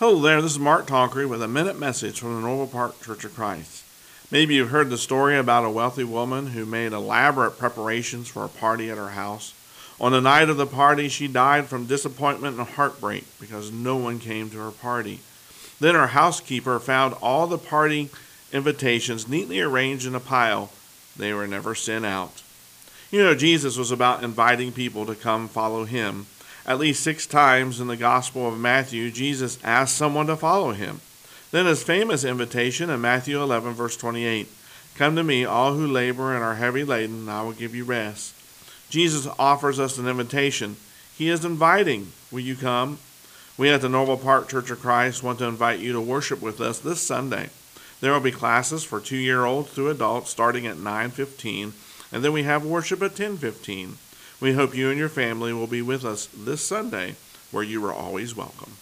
Hello there, this is Mark Tonkery with a minute message from the Noble Park Church of Christ. Maybe you've heard the story about a wealthy woman who made elaborate preparations for a party at her house. On the night of the party, she died from disappointment and heartbreak because no one came to her party. Then her housekeeper found all the party invitations neatly arranged in a pile. They were never sent out. You know, Jesus was about inviting people to come follow him. At least six times in the Gospel of Matthew, Jesus asked someone to follow him. Then his famous invitation in Matthew 11, verse 28 Come to me, all who labor and are heavy laden, and I will give you rest. Jesus offers us an invitation. He is inviting. Will you come? We at the Noble Park Church of Christ want to invite you to worship with us this Sunday. There will be classes for 2-year-olds through adults starting at 9:15, and then we have worship at 10:15. We hope you and your family will be with us this Sunday where you are always welcome.